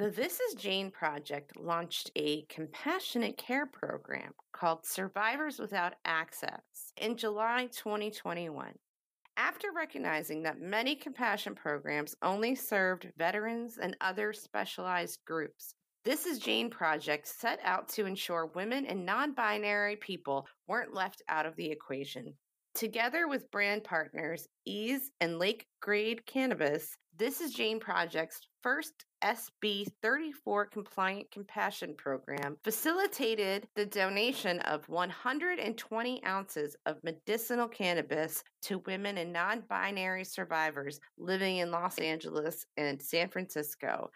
The This Is Jane Project launched a compassionate care program called Survivors Without Access in July 2021. After recognizing that many compassion programs only served veterans and other specialized groups, This Is Jane Project set out to ensure women and non binary people weren't left out of the equation. Together with brand partners Eaze and Lake Grade Cannabis, This Is Jane Project's first SB 34 compliant compassion program facilitated the donation of 120 ounces of medicinal cannabis to women and non binary survivors living in Los Angeles and San Francisco.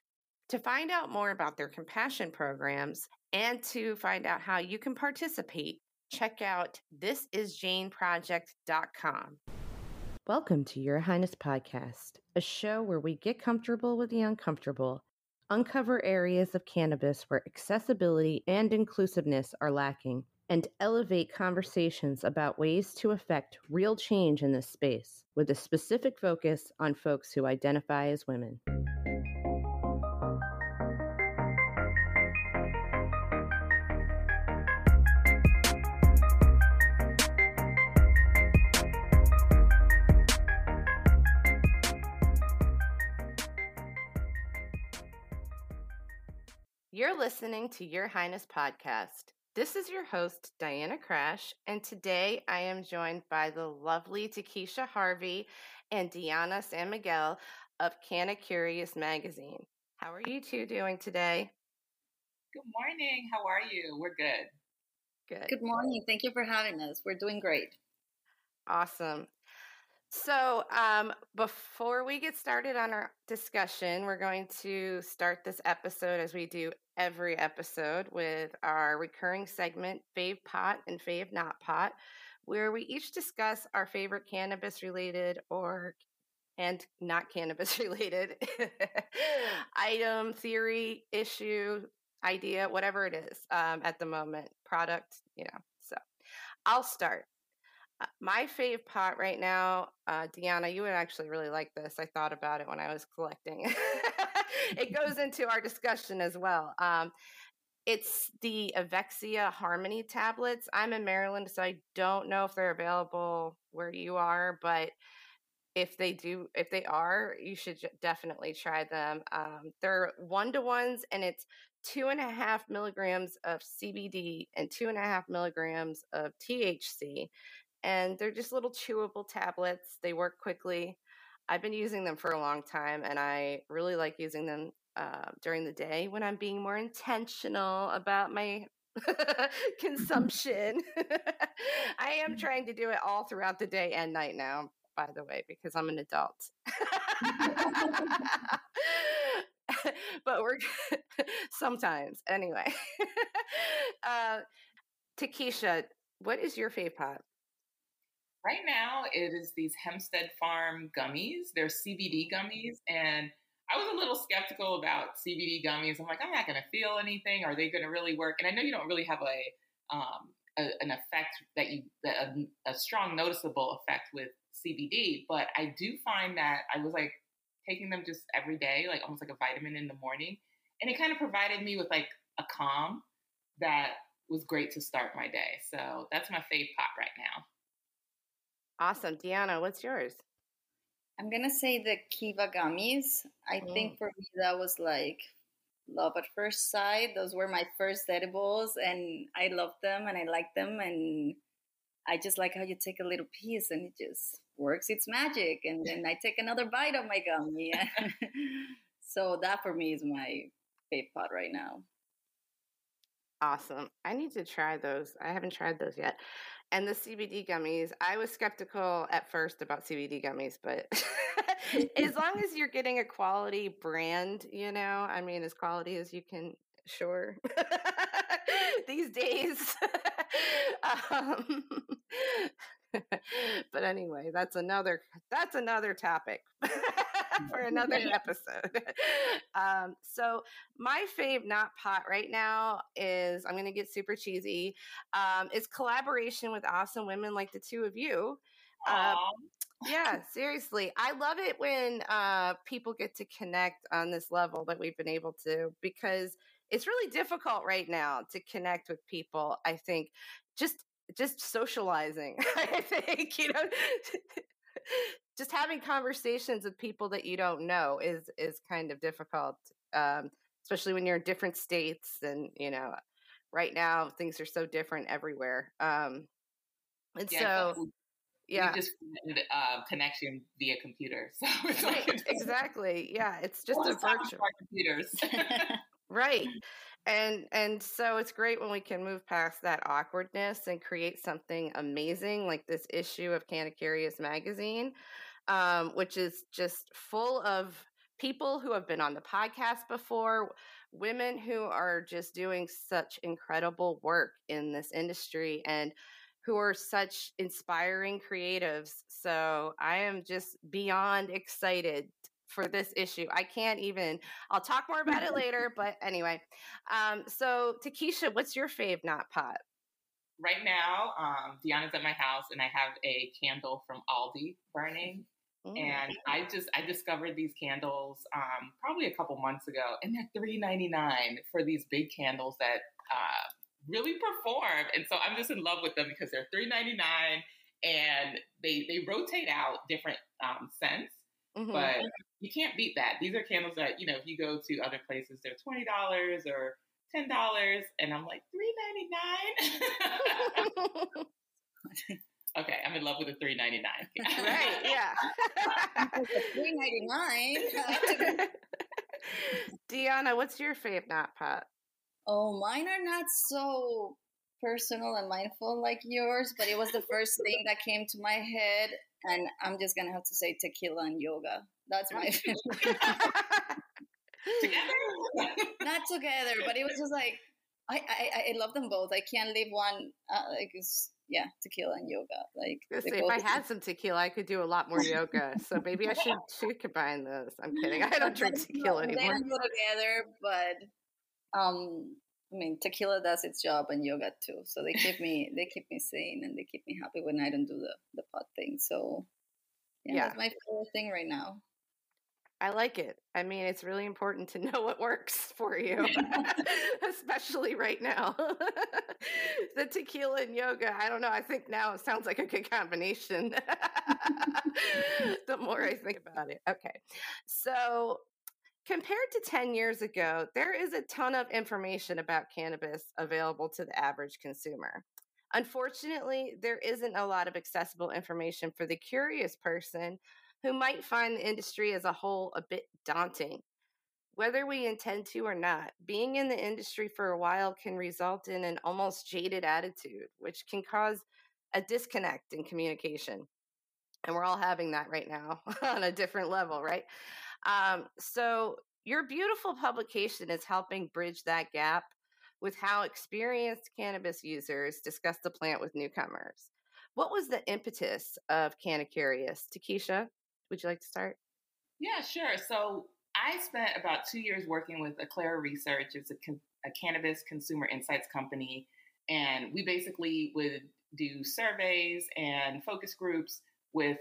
To find out more about their compassion programs and to find out how you can participate, check out thisisjaneproject.com. Welcome to Your Highness Podcast, a show where we get comfortable with the uncomfortable, uncover areas of cannabis where accessibility and inclusiveness are lacking, and elevate conversations about ways to affect real change in this space with a specific focus on folks who identify as women. Listening to Your Highness Podcast. This is your host, Diana Crash, and today I am joined by the lovely Takesha Harvey and Diana San Miguel of Canna Curious Magazine. How are you two doing today? Good morning. How are you? We're good. Good. Good morning. Thank you for having us. We're doing great. Awesome. So, um, before we get started on our discussion, we're going to start this episode as we do every episode with our recurring segment, Fave Pot and Fave Not Pot, where we each discuss our favorite cannabis related or and not cannabis related item, theory, issue, idea, whatever it is um, at the moment, product, you know. So I'll start. Uh, my fave pot right now, uh, Deanna, you would actually really like this. I thought about it when I was collecting. it goes into our discussion as well. Um, it's the Avexia Harmony tablets. I'm in Maryland, so I don't know if they're available where you are, but if they do, if they are, you should definitely try them. Um, they're one to ones, and it's two and a half milligrams of CBD and two and a half milligrams of THC and they're just little chewable tablets. They work quickly. I've been using them for a long time, and I really like using them uh, during the day when I'm being more intentional about my consumption. I am trying to do it all throughout the day and night now, by the way, because I'm an adult. but we're sometimes anyway. uh, Takesha, what is your fave pot? Right now, it is these Hempstead Farm gummies. They're CBD gummies. And I was a little skeptical about CBD gummies. I'm like, I'm not going to feel anything. Are they going to really work? And I know you don't really have a, um, a an effect that you, a, a strong noticeable effect with CBD, but I do find that I was like taking them just every day, like almost like a vitamin in the morning. And it kind of provided me with like a calm that was great to start my day. So that's my fave pot right now. Awesome. Deanna, what's yours? I'm going to say the Kiva gummies. I mm. think for me, that was like love at first sight. Those were my first edibles, and I loved them and I liked them. And I just like how you take a little piece and it just works its magic. And then I take another bite of my gummy. so that for me is my fave pot right now. Awesome. I need to try those. I haven't tried those yet. And the CBD gummies, I was skeptical at first about CBD gummies, but as long as you're getting a quality brand, you know, I mean, as quality as you can, sure. These days. um, but anyway, that's another that's another topic for another episode. Um, so my fave not pot right now is I'm going to get super cheesy. Um, is collaboration with awesome women like the two of you. Uh, yeah, seriously. I love it when uh, people get to connect on this level that we've been able to because it's really difficult right now to connect with people. I think just just socializing. I think you know, just having conversations with people that you don't know is is kind of difficult, um, especially when you're in different states and you know. Right now, things are so different everywhere. Um, and yeah, so, yeah, we just uh, connection via computer. So right, exactly. Yeah, it's just a virtual computers. right and and so it's great when we can move past that awkwardness and create something amazing like this issue of Canna magazine um, which is just full of people who have been on the podcast before women who are just doing such incredible work in this industry and who are such inspiring creatives. So i am just beyond excited for this issue. I can't even. I'll talk more about it later, but anyway. Um, so, Takesha, what's your fave not pot? Right now, um, Deanna's at my house, and I have a candle from Aldi burning. Mm. And I just I discovered these candles um, probably a couple months ago, and they're three ninety nine for these big candles that uh, really perform. And so I'm just in love with them because they're three ninety nine, and they they rotate out different um, scents. Mm-hmm. But you can't beat that. These are candles that, you know, if you go to other places, they're $20 or $10. And I'm like, three ninety nine. okay, I'm in love with the three ninety nine. right, yeah. three ninety nine. Deanna, what's your fave not pot? Oh, mine are not so personal and mindful like yours, but it was the first thing that came to my head and I'm just gonna have to say tequila and yoga. That's my favorite. together? Not together, but it was just like I, I I love them both. I can't leave one. Uh, like it's yeah, tequila and yoga. Like if I had some tequila, I could do a lot more yoga. So maybe I should should combine those. I'm kidding. I don't drink tequila anymore. They go together, but um, I mean, tequila does its job and yoga too. So they keep me they keep me sane and they keep me happy when I don't do the the pot thing. So yeah, yeah. that's my favorite thing right now. I like it. I mean, it's really important to know what works for you, especially right now. the tequila and yoga, I don't know. I think now it sounds like a good combination. the more I think about it. Okay. So, Compared to 10 years ago, there is a ton of information about cannabis available to the average consumer. Unfortunately, there isn't a lot of accessible information for the curious person who might find the industry as a whole a bit daunting. Whether we intend to or not, being in the industry for a while can result in an almost jaded attitude, which can cause a disconnect in communication. And we're all having that right now on a different level, right? Um, so your beautiful publication is helping bridge that gap with how experienced cannabis users discuss the plant with newcomers. What was the impetus of Canna Curious? Takesha, would you like to start? Yeah, sure. So I spent about two years working with Aclara Research. It's a, a cannabis consumer insights company. And we basically would do surveys and focus groups with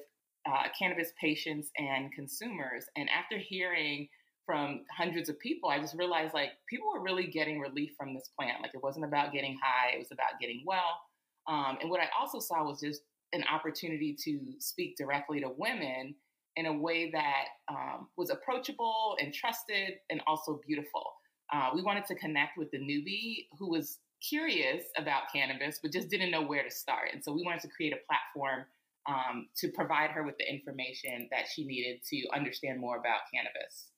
uh, cannabis patients and consumers. And after hearing from hundreds of people, I just realized like people were really getting relief from this plant. Like it wasn't about getting high, it was about getting well. Um, and what I also saw was just an opportunity to speak directly to women in a way that um, was approachable and trusted and also beautiful. Uh, we wanted to connect with the newbie who was curious about cannabis but just didn't know where to start. And so we wanted to create a platform um, to provide her with the information that she needed to understand more about cannabis.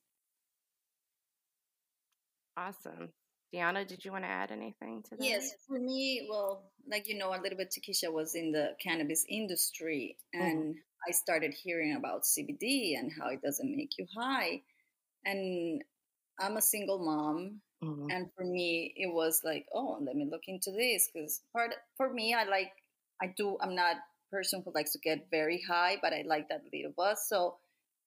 Awesome. Deanna, did you want to add anything to that? Yes, for me, well, like you know, a little bit Takesha was in the cannabis industry and mm-hmm. I started hearing about CBD and how it doesn't make you high. And I'm a single mom. Mm-hmm. And for me, it was like, oh, let me look into this because part for me, I like, I do, I'm not person who likes to get very high, but I like that little buzz. So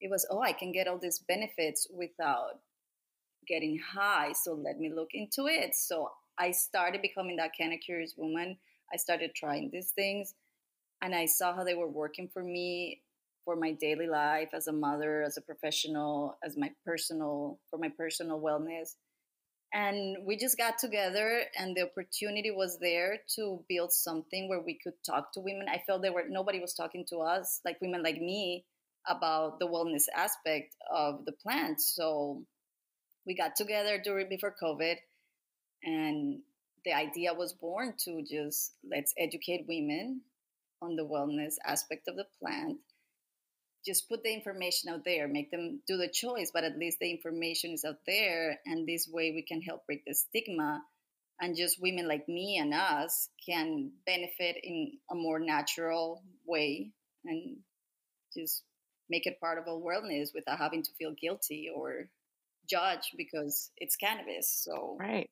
it was, oh, I can get all these benefits without getting high. So let me look into it. So I started becoming that kind of curious woman. I started trying these things and I saw how they were working for me. for my daily life as a mother, as a professional, as my personal, for my personal wellness. And we just got together, and the opportunity was there to build something where we could talk to women. I felt there were nobody was talking to us, like women like me, about the wellness aspect of the plant. So we got together during before COVID, and the idea was born to just let's educate women on the wellness aspect of the plant just put the information out there make them do the choice but at least the information is out there and this way we can help break the stigma and just women like me and us can benefit in a more natural way and just make it part of our wellness without having to feel guilty or judge because it's cannabis so right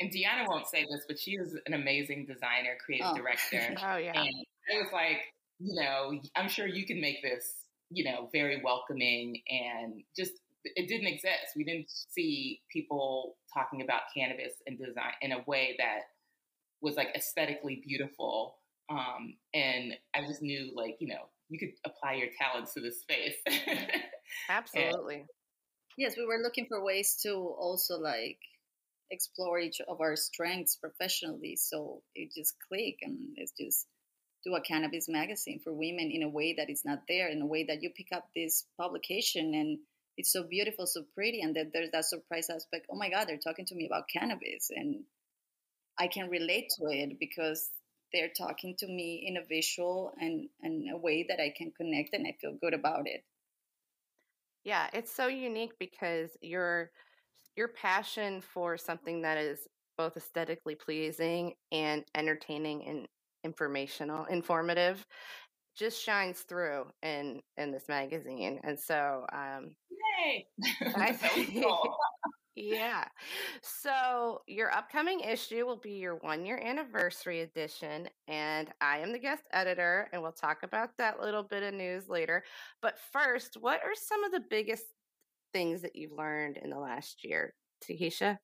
and Deanna won't say this, but she is an amazing designer, creative Oh. director. oh yeah And I was like, you know, I'm sure you can make this, you know, very welcoming and just it didn't exist. We didn't see people talking about cannabis and design in a way that was like aesthetically beautiful. Um, and I just knew like, you know, you could apply your talents to this space. absolutely yes we were looking for ways to also like explore each of our strengths professionally so it just click and it's just do a cannabis magazine for women in a way that is not there in a way that you pick up this publication and it's so beautiful so pretty and that there's that surprise aspect oh my god they're talking to me about cannabis and i can relate to it because they're talking to me in a visual and, and a way that i can connect and i feel good about it. Yeah, it's so unique because your your passion for something that is both aesthetically pleasing and entertaining and informational, informative, just shines through in in this magazine. And so, um, Yay! I think- yeah. So your upcoming issue will be your one year anniversary edition, and I am the guest editor, and we'll talk about that little bit of news later. But first, what are some of the biggest things that you've learned in the last year, Takesha?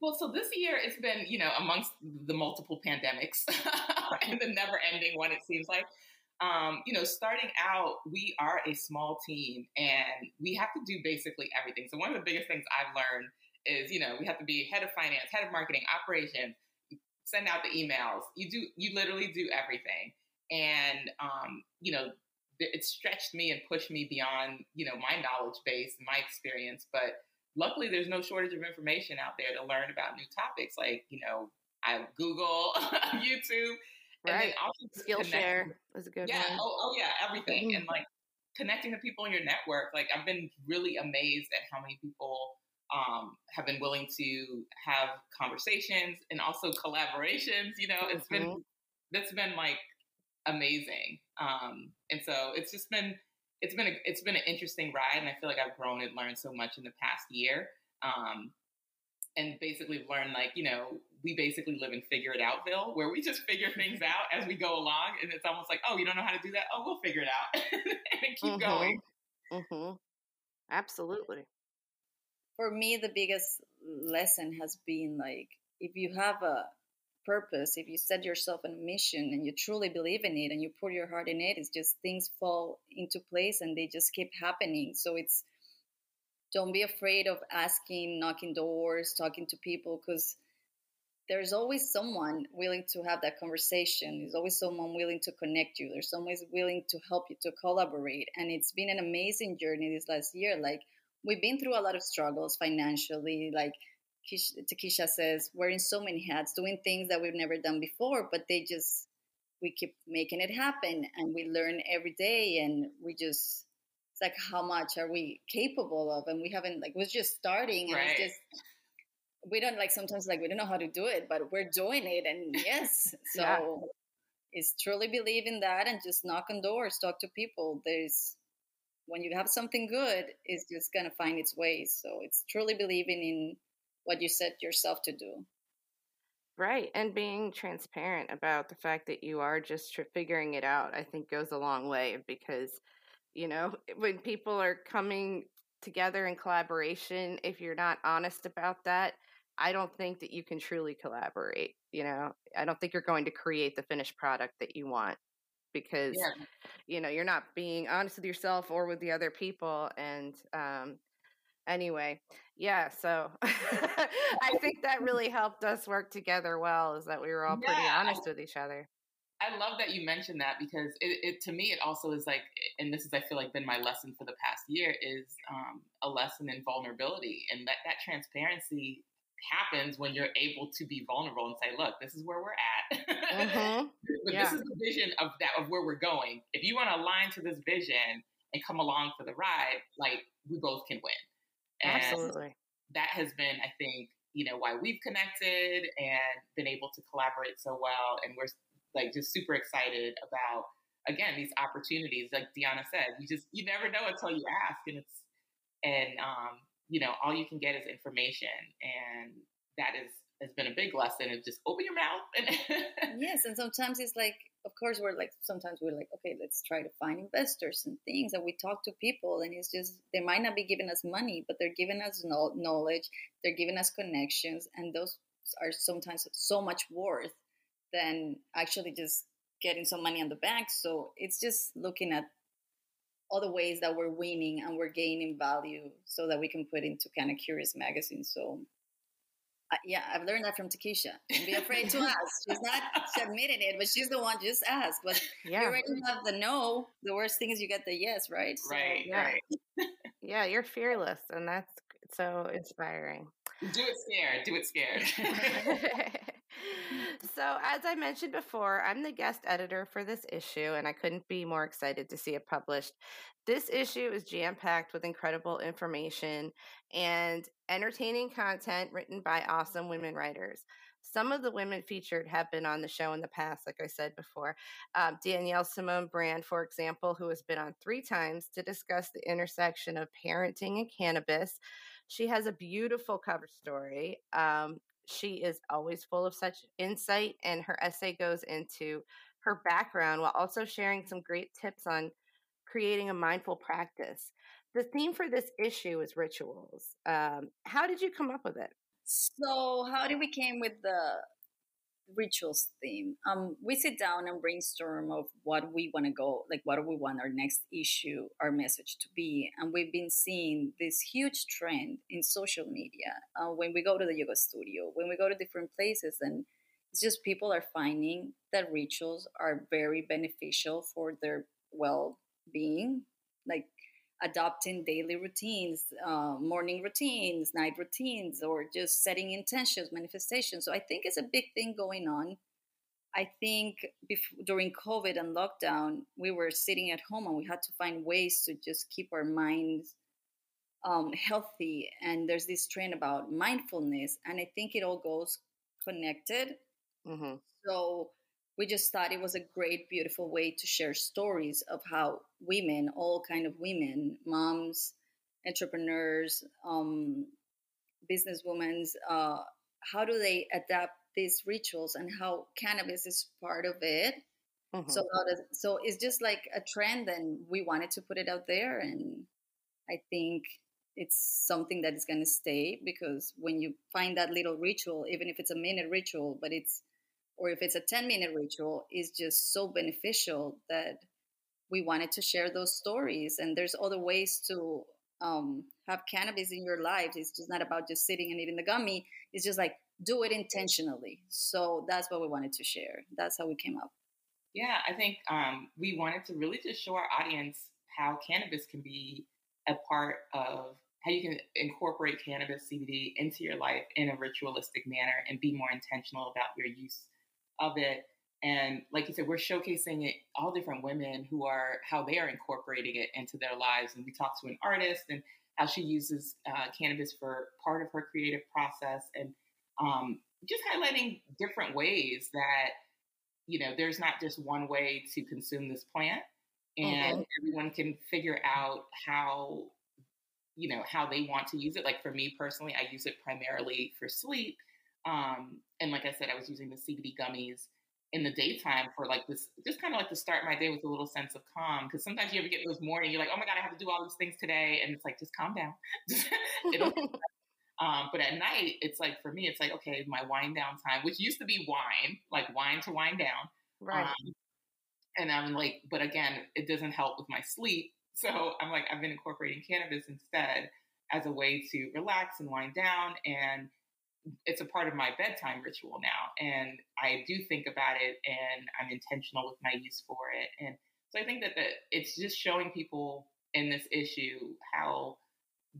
Well, so this year it's been, you know, amongst the multiple pandemics and the never ending one, it seems like. Um, you know, starting out, we are a small team and we have to do basically everything. So, one of the biggest things I've learned is, you know, we have to be head of finance, head of marketing, operations, send out the emails. You do, you literally do everything. And, um, you know, it stretched me and pushed me beyond, you know, my knowledge base and my experience. But luckily there's no shortage of information out there to learn about new topics like you know i google youtube Right. also Skillshare is a good yeah one. oh, oh yeah everything Mhm. and like connecting to people in your network like i've been really amazed at how many people um, have been willing to have conversations and also collaborations you know it's been that's been like amazing um, and so it's just been it's been a, it's been an interesting ride, and I feel like I've grown and learned so much in the past year. Um, and basically learned like you know we basically live in figure it outville where we just figure things out as we go along and it's almost like oh you don't know how to do that oh we'll figure it out and keep Mhm. going hmm Absolutely. for me the biggest lesson has been like if you have a purpose. If you set yourself a mission and you truly believe in it and you put your heart in it it's just things fall into place and they just keep happening. So it's don't be afraid of asking knocking doors talking to people because there's always someone willing to have that conversation. There's always someone willing to connect you. There's always willing to help you to collaborate. And it's been an amazing journey this last year. Like we've been through a lot of struggles financially. Like Kish, Takesha says, wearing so many hats, doing things that we've never done before, but they just, we keep making it happen and we learn every day and we just, it's like, how much are we capable of? And we haven't, like, we're just starting and Right. it's just, we don't like sometimes like we don't know how to do it, but we're doing it. And yes, so Yeah. it's truly believe in that and just knock on doors, talk to people. There's, when you have something good, it's just going to find its way. So it's truly believing in what you set yourself to do. Right. And being transparent about the fact that you are just tr- figuring it out, I think goes a long way because, you know, when people are coming together in collaboration, if you're not honest about that, I don't think that you can truly collaborate. You know, I don't think you're going to create the finished product that you want. because yeah. you know you're not being honest with yourself or with the other people and um anyway yeah so i think that really helped us work together well is that we were all yeah, pretty honest I, with each other i love that you mentioned that because it, it, to me it also is like and this is i feel like been my lesson for the past year is um, a lesson in vulnerability and that that transparency happens when you're able to be vulnerable and say look this is where we're at mm-hmm. but yeah. this is the vision of that of where we're going if you want to align to this vision and come along for the ride like we both can win and Absolutely. That has been, I think, you know, why we've connected and been able to collaborate so well. And we're like just super excited about again these opportunities. Like Deanna said, you just you never know until you ask, and it's and um, you know all you can get is information, and that is has been a big lesson of just open your mouth. And yes, and sometimes it's like of course we're like sometimes we're like okay let's try to find investors and things and we talk to people and it's just they might not be giving us money but they're giving us knowledge they're giving us connections and those are sometimes so much worth than actually just getting some money on the bank. So it's just looking at all the ways that we're winning and we're gaining value so that we can put into Canna Curious magazine so yeah, I've learned that from Takesha. Don't be afraid to ask. She's not she admitted it, but she's the one just ask. But yeah. you already have the no. The worst thing is you get the yes, right? So, right, yeah. right. yeah, you're fearless, and that's so inspiring. Do it scared. Do it scared. so, as I mentioned before, I'm the guest editor for this issue, and I couldn't be more excited to see it published. This issue is jam packed with incredible information and entertaining content written by awesome women writers. Some of the women featured have been on the show in the past, like I said before. Um, Danielle Simone Brand, for example, who has been on three times to discuss the intersection of parenting and cannabis. She has a beautiful cover story. Um, she is always full of such insight, and her essay goes into her background while also sharing some great tips on creating a mindful practice. The theme for this issue is rituals. Um, how did you come up with it? So, how did we came with the rituals theme. Um, we sit down and brainstorm of what we want to go, like what do we want our next issue, our message to be. And we've been seeing this huge trend in social media uh, when we go to the yoga studio, when we go to different places, and it's just people are finding that rituals are very beneficial for their well being. Like adopting daily routines, uh, morning routines, night routines, or just setting intentions, manifestations. So I think it's a big thing going on. I think during COVID and lockdown, we were sitting at home and we had to find ways to just keep our minds um, healthy. And there's this trend about mindfulness, and I think it all goes connected. Mm-hmm. So we just thought it was a great beautiful way to share stories of how women all kind of women moms entrepreneurs um, businesswomen uh, how do they adapt these rituals and how cannabis is part of it mm-hmm. so does, so it's just like a trend and we wanted to put it out there and i think it's something that is going to stay because when you find that little ritual even if it's a minute ritual but it's or if it's a 10 minute ritual is just so beneficial that we wanted to share those stories and there's other ways to um, have cannabis in your life. It's just not about just sitting and eating the gummy. It's just like do it intentionally. So that's what we wanted to share. That's how we came up. Yeah i think um, we wanted to really just show our audience how cannabis can be a part of how you can incorporate cannabis CBD into your life in a ritualistic manner and be more intentional about your use of it. And like you said, we're showcasing it all different women who are how they are incorporating it into their lives. And we talked to an artist and how she uses uh, cannabis for part of her creative process, and um, just highlighting different ways that you know there's not just one way to consume this plant, and mm-hmm. everyone can figure out how you know how they want to use it. Like for me personally, I use it primarily for sleep um, and like I said, I was using the CBD gummies in the daytime for like this, just kind of like to start my day with a little sense of calm. Because sometimes you ever get those morning, you're like, oh my god, I have to do all these things today, and it's like, just calm down. um, but at night, it's like for me, it's like okay, my wind down time, which used to be wine, like wine to wind down. Right. Um, and I'm like, but again, it doesn't help with my sleep. So I'm like, I've been incorporating cannabis instead as a way to relax and wind down. And it's a part of my bedtime ritual now. And I do think about it and I'm intentional with my use for it. And so I think that the, it's just showing people in this issue how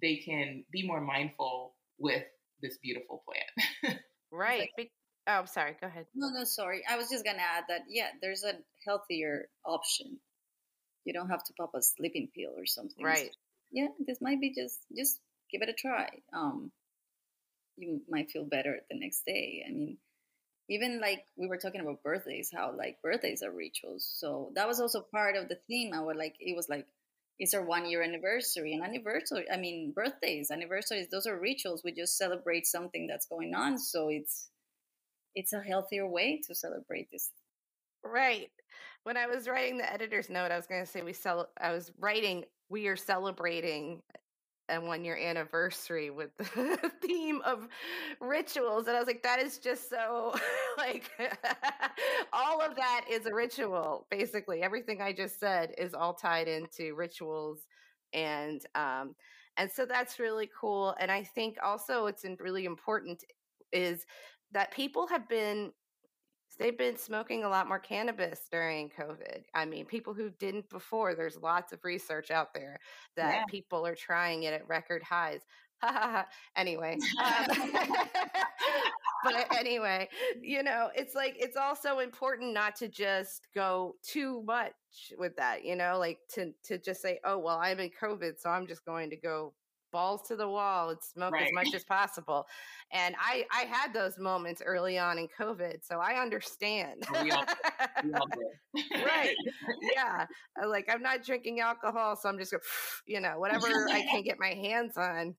they can be more mindful with this beautiful plant. right. Be- oh, sorry. Go ahead. No, no, sorry. I was just going to add that, yeah, there's a healthier option. You don't have to pop a sleeping pill or something. Right. Yeah, this might be just, just give it a try. Um, you might feel better the next day. I mean, even like we were talking about birthdays, how like birthdays are rituals. So that was also part of the theme. I would like it was like it's our one year anniversary and anniversary. I mean birthdays, anniversaries. Those are rituals. We just celebrate something that's going on. So it's it's a healthier way to celebrate this. Right. When I was writing the editor's note, I was going to say we sell. I was writing we are celebrating and one year anniversary with the theme of rituals and i was like that is just so like all of that is a ritual basically. Everything i just said is all tied into rituals and um and so that's really cool and i think also it's really important is that people have been they've been smoking a lot more cannabis during COVID. I mean, people who didn't before, there's lots of research out there that yeah. people are trying it at record highs. anyway, um, but anyway, you know, it's like it's also important not to just go too much with that, you know, like to to just say, "Oh, well, I'm in COVID, so I'm just going to go balls to the wall and smoke right. as much as possible. And I I had those moments early on in COVID, so I understand. We all, we all right? Yeah, like I'm not drinking alcohol, so I'm just going, you know, whatever I can get my hands on.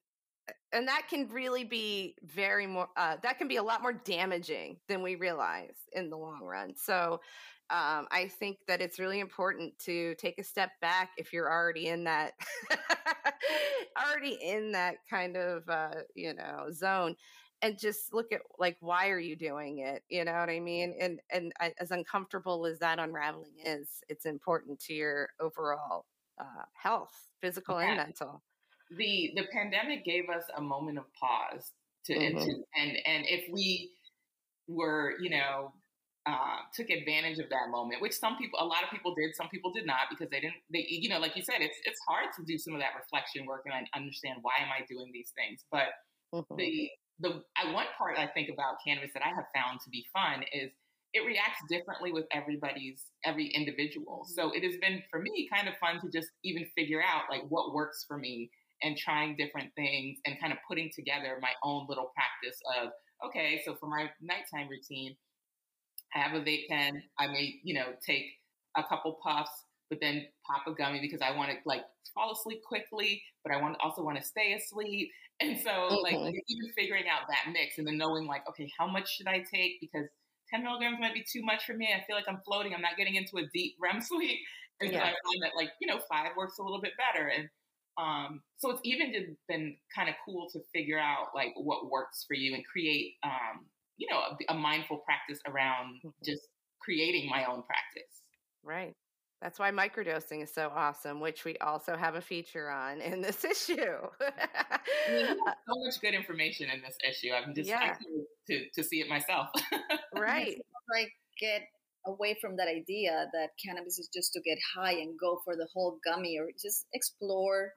And that can really be very more. Uh, that can be a lot more damaging than we realize in the long run. So, um, I think that it's really important to take a step back if you're already in that already in that kind of uh, you know zone and just look at like why are you doing it you know what i mean and and I, as uncomfortable as that unraveling is it's important to your overall uh, health physical yeah. and mental the the pandemic gave us a moment of pause to, mm-hmm. to and and if we were you know uh, took advantage of that moment, which some people, a lot of people did, some people did not because they didn't, they, you know, like you said, it's, it's hard to do some of that reflection work and understand why am I doing these things. But mm-hmm. the, the, I, one part I think about cannabis that I have found to be fun is it reacts differently with everybody's, every individual. So it has been for me kind of fun to just even figure out like what works for me and trying different things and kind of putting together my own little practice of, okay, so for my nighttime routine, I have a vape pen. I may, you know, take a couple puffs, but then pop a gummy because I want to like fall asleep quickly, but I want also want to stay asleep. And so mm-hmm. like even figuring out that mix and then knowing like, okay, how much should I take? Because 10 milligrams might be too much for me. I feel like I'm floating. I'm not getting into a deep REM sleep. And yeah. so I find that like, you know, five works a little bit better. And um, so it's even been kind of cool to figure out like what works for you and create um, you know, a, a mindful practice around mm-hmm. just creating my own practice. Right. That's why microdosing is so awesome, which we also have a feature on in this issue. so much good information in this issue. I'm just yeah. to, to see it myself. right. Like get away from that idea that cannabis is just to get high and go for the whole gummy or just explore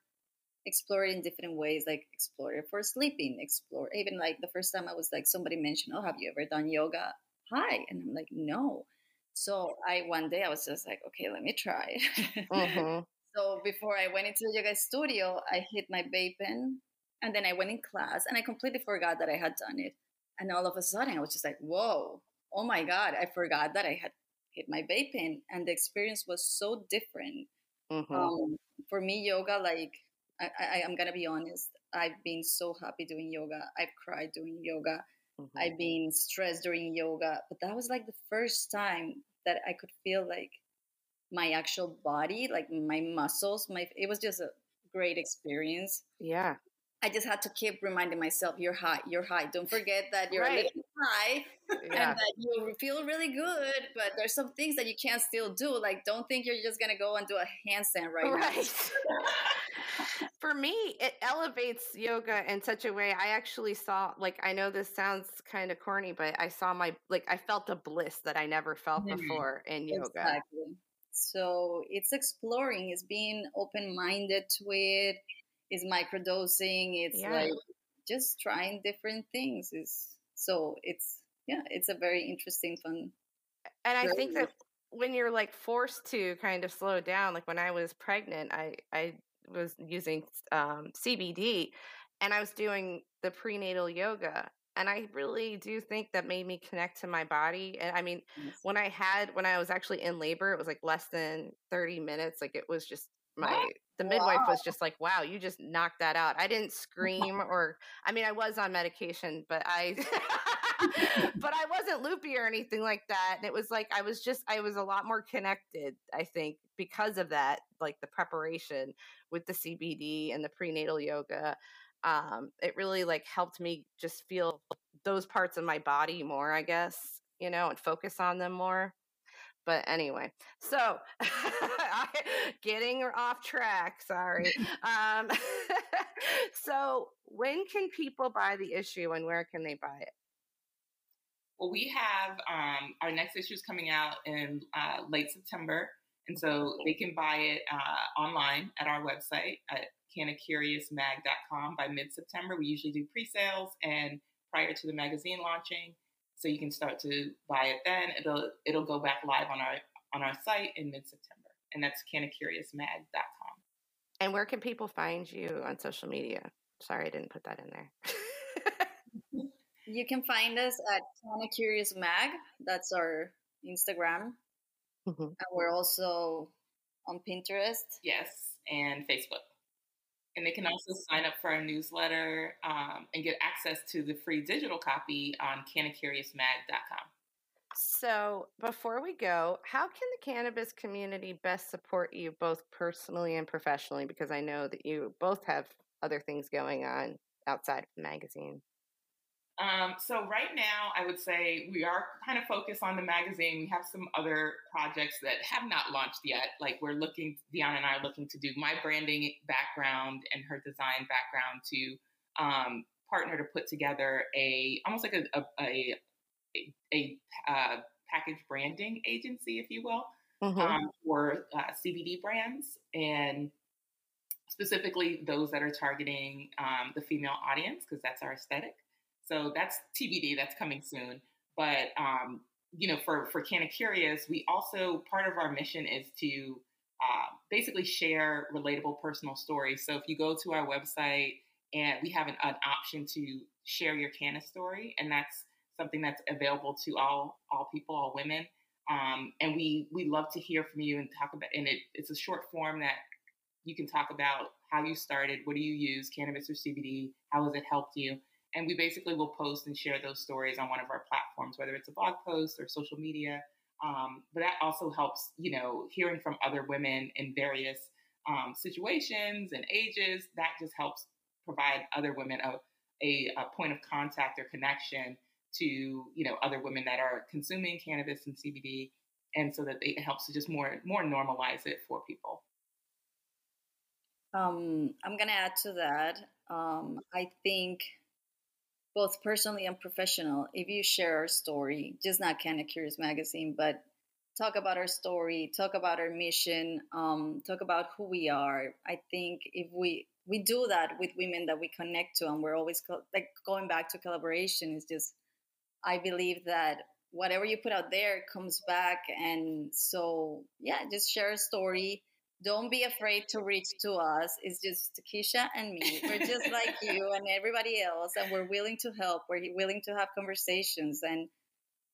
explore it in different ways, like explore it for sleeping, explore even like the first time I was like somebody mentioned, Oh, have you ever done yoga? Hi. And I'm like, no. So I one day I was just like, okay, let me try. Mm-hmm. so before I went into the yoga studio, I hit my vape pen and then I went in class and I completely forgot that I had done it. And all of a sudden I was just like, whoa, oh my God, I forgot that I had hit my vape pen. And the experience was so different. Mm-hmm. Um, for me, yoga, like I, I, am gonna be honest. I've been so happy doing yoga. I've cried doing yoga. Mm-hmm. I've been stressed during yoga, but that was like the first time that I could feel like my actual body, like my muscles. My it was just a great experience. Yeah. I just had to keep reminding myself, "You're high. You're high. Don't forget that you're right. high yeah. and that you feel really good, but there's some things that you can't still do. Like, don't think you're just gonna go and do a handstand right, right. now. For me, it elevates yoga in such a way. I actually saw, like, I know this sounds kind of corny, but I saw my, like, I felt a bliss that I never felt mm-hmm. before in yoga. Exactly. So it's exploring, it's being open minded to it, it's microdosing, it's yeah. like just trying different things. Is so it's yeah, it's a very interesting, fun. And I think that when you're like forced to kind of slow down, like when I was pregnant, I I was using um, CBD, and I was doing the prenatal yoga, and I really do think that made me connect to my body. And I mean, yes. when I had when I was actually in labor, it was like less than thirty minutes. Like it was just my the midwife wow. was just like, "Wow, you just knocked that out." I didn't scream or I mean, I was on medication, but I but I wasn't loopy or anything like that. And it was like I was just I was a lot more connected, I think, because of that, like the preparation with the CBD and the prenatal yoga. Um, it really like helped me just feel those parts of my body more, I guess, you know, and focus on them more. But anyway, so getting off track. Sorry. um, so, when can people buy the issue and where can they buy it? Well, we have um, our next issue is coming out in uh, late September. And so they can buy it uh, online at our website at cannacuriousmag.com by mid September. We usually do pre sales and prior to the magazine launching so you can start to buy it then. It'll it'll go back live on our on our site in mid September, and that's cannacuriousmag.com. And where can people find you on social media? Sorry, I didn't put that in there. you can find us at Canna Curious Mag. That's our Instagram, mm-hmm. and we're also on Pinterest. Yes, and Facebook. And they can also sign up for our newsletter um, and get access to the free digital copy on cannacuriousmag.com. So, before we go, how can the cannabis community best support you both personally and professionally? Because I know that you both have other things going on outside of the magazine. Um, so right now, I would say we are kind of focused on the magazine. We have some other projects that have not launched yet. Like we're looking, Dion and I are looking to do my branding background and her design background to um, partner to put together a almost like a a, a, a, uh, package branding agency, if you will, mm-hmm. um, for uh, CBD brands and specifically those that are targeting um, the female audience because that's our aesthetic. So that's TBD. That's coming soon. But um, you know, for for Canna Curious, we also part of our mission is to uh, basically share relatable personal stories. So if you go to our website and we have an, an option to share your Canna story, and that's something that's available to all all people, all women. Um, and we we love to hear from you and talk about. And it, it's a short form that you can talk about how you started, what do you use, cannabis or CBD, how has it helped you, and we basically will post and share those stories on one of our platforms, whether it's a blog post or social media. Um, but that also helps, you know, hearing from other women in various um, situations and ages. That just helps provide other women a, a, a, point of contact or connection to, you know, other women that are consuming cannabis and CBD, and so that it helps to just more more normalize it for people. Um, I'm gonna add to that. Um, I think both personally and professional, if you share our story, just not Canna Curious Magazine, but talk about our story, talk about our mission, um, talk about who we are. I think if we we do that with women that we connect to, and we're always co- like going back to collaboration is just. I believe that whatever you put out there comes back, and so yeah, just share a story don't be afraid to reach to us. It's just Keisha and me. We're just like you and everybody else, and we're willing to help. We're willing to have conversations, and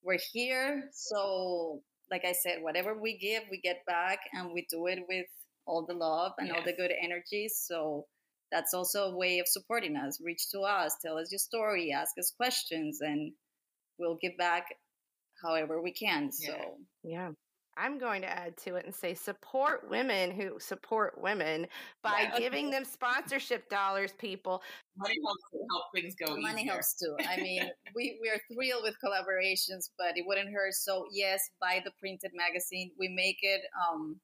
we're here. So, like I said, whatever we give, we get back, and we do it with all the love and yes. all the good energies. So, that's also a way of supporting us. Reach to us, tell us your story, ask us questions, and we'll give back however we can. So, yeah. I'm going to add to it and say support women who support women by yeah, okay. giving them sponsorship dollars, people. Money helps help things go. Money easier. helps too. I mean, we, we are thrilled with collaborations, but it wouldn't hurt. So yes, buy the printed magazine. We make it um,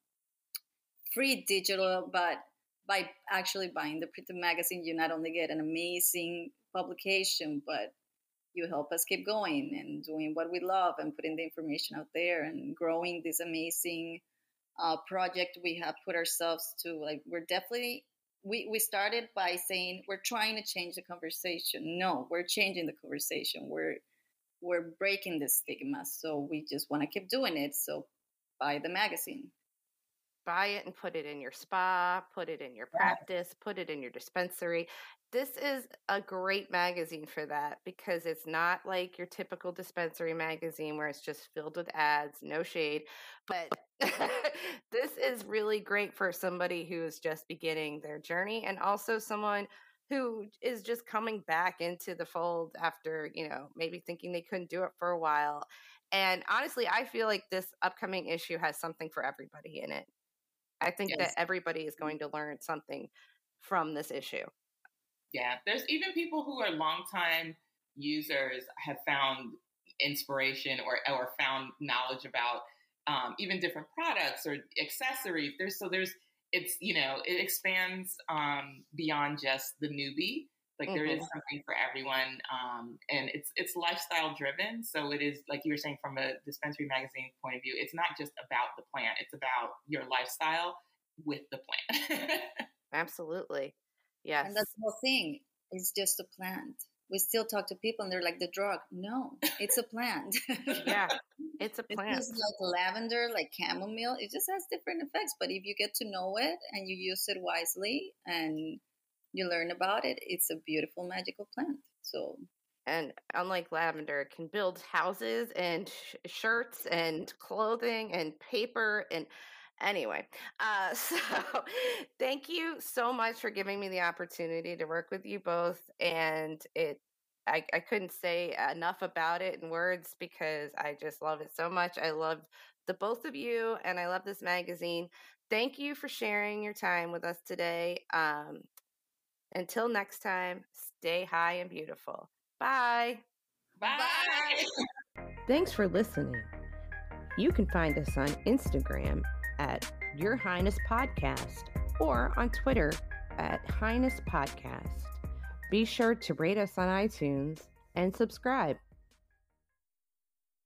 free digital, but by actually buying the printed magazine, you not only get an amazing publication, but you help us keep going and doing what we love and putting the information out there and growing this amazing uh, project we have put ourselves to like we're definitely we, we started by saying we're trying to change the conversation. No we're changing the conversation. We're we're breaking the stigma. So we just want to keep doing it. So buy the magazine buy it and put it in your spa, put it in your practice, put it in your dispensary. This is a great magazine for that because it's not like your typical dispensary magazine where it's just filled with ads, no shade. But this is really great for somebody who is just beginning their journey and also someone who is just coming back into the fold after, you know, maybe thinking they couldn't do it for a while. And honestly, I feel like this upcoming issue has something for everybody in it. I think yes. that everybody is going to learn something from this issue. Yeah, there's even people who are longtime users have found inspiration or or found knowledge about um, even different products or accessories. There's so there's it's you know it expands um, beyond just the newbie. Like mm-hmm. there is mm-hmm. something for everyone, um, and it's it's lifestyle driven. So it is like you were saying from a dispensary magazine point of view. It's not just about the plant; it's about your lifestyle with the plant. Absolutely, yes. And that's the whole thing. It's just a plant. We still talk to people, and they're like, "The drug? No, it's a plant." yeah, it's a plant. It's like lavender, like chamomile. It just has different effects. But if you get to know it and you use it wisely and you learn about it. It's a beautiful, magical plant. So, and unlike lavender, it can build houses and sh- shirts and clothing and paper and anyway uh, so thank you so much for giving me the opportunity to work with you both and it I, I couldn't say enough about it in words because i just love it so much i love the both of you and i love this magazine thank you for sharing your time with us today um, until next time, stay high and beautiful. Bye. Bye. Thanks for listening. You can find us on Instagram at Your Highness Podcast or on Twitter at Highness Podcast. Be sure to rate us on iTunes and subscribe.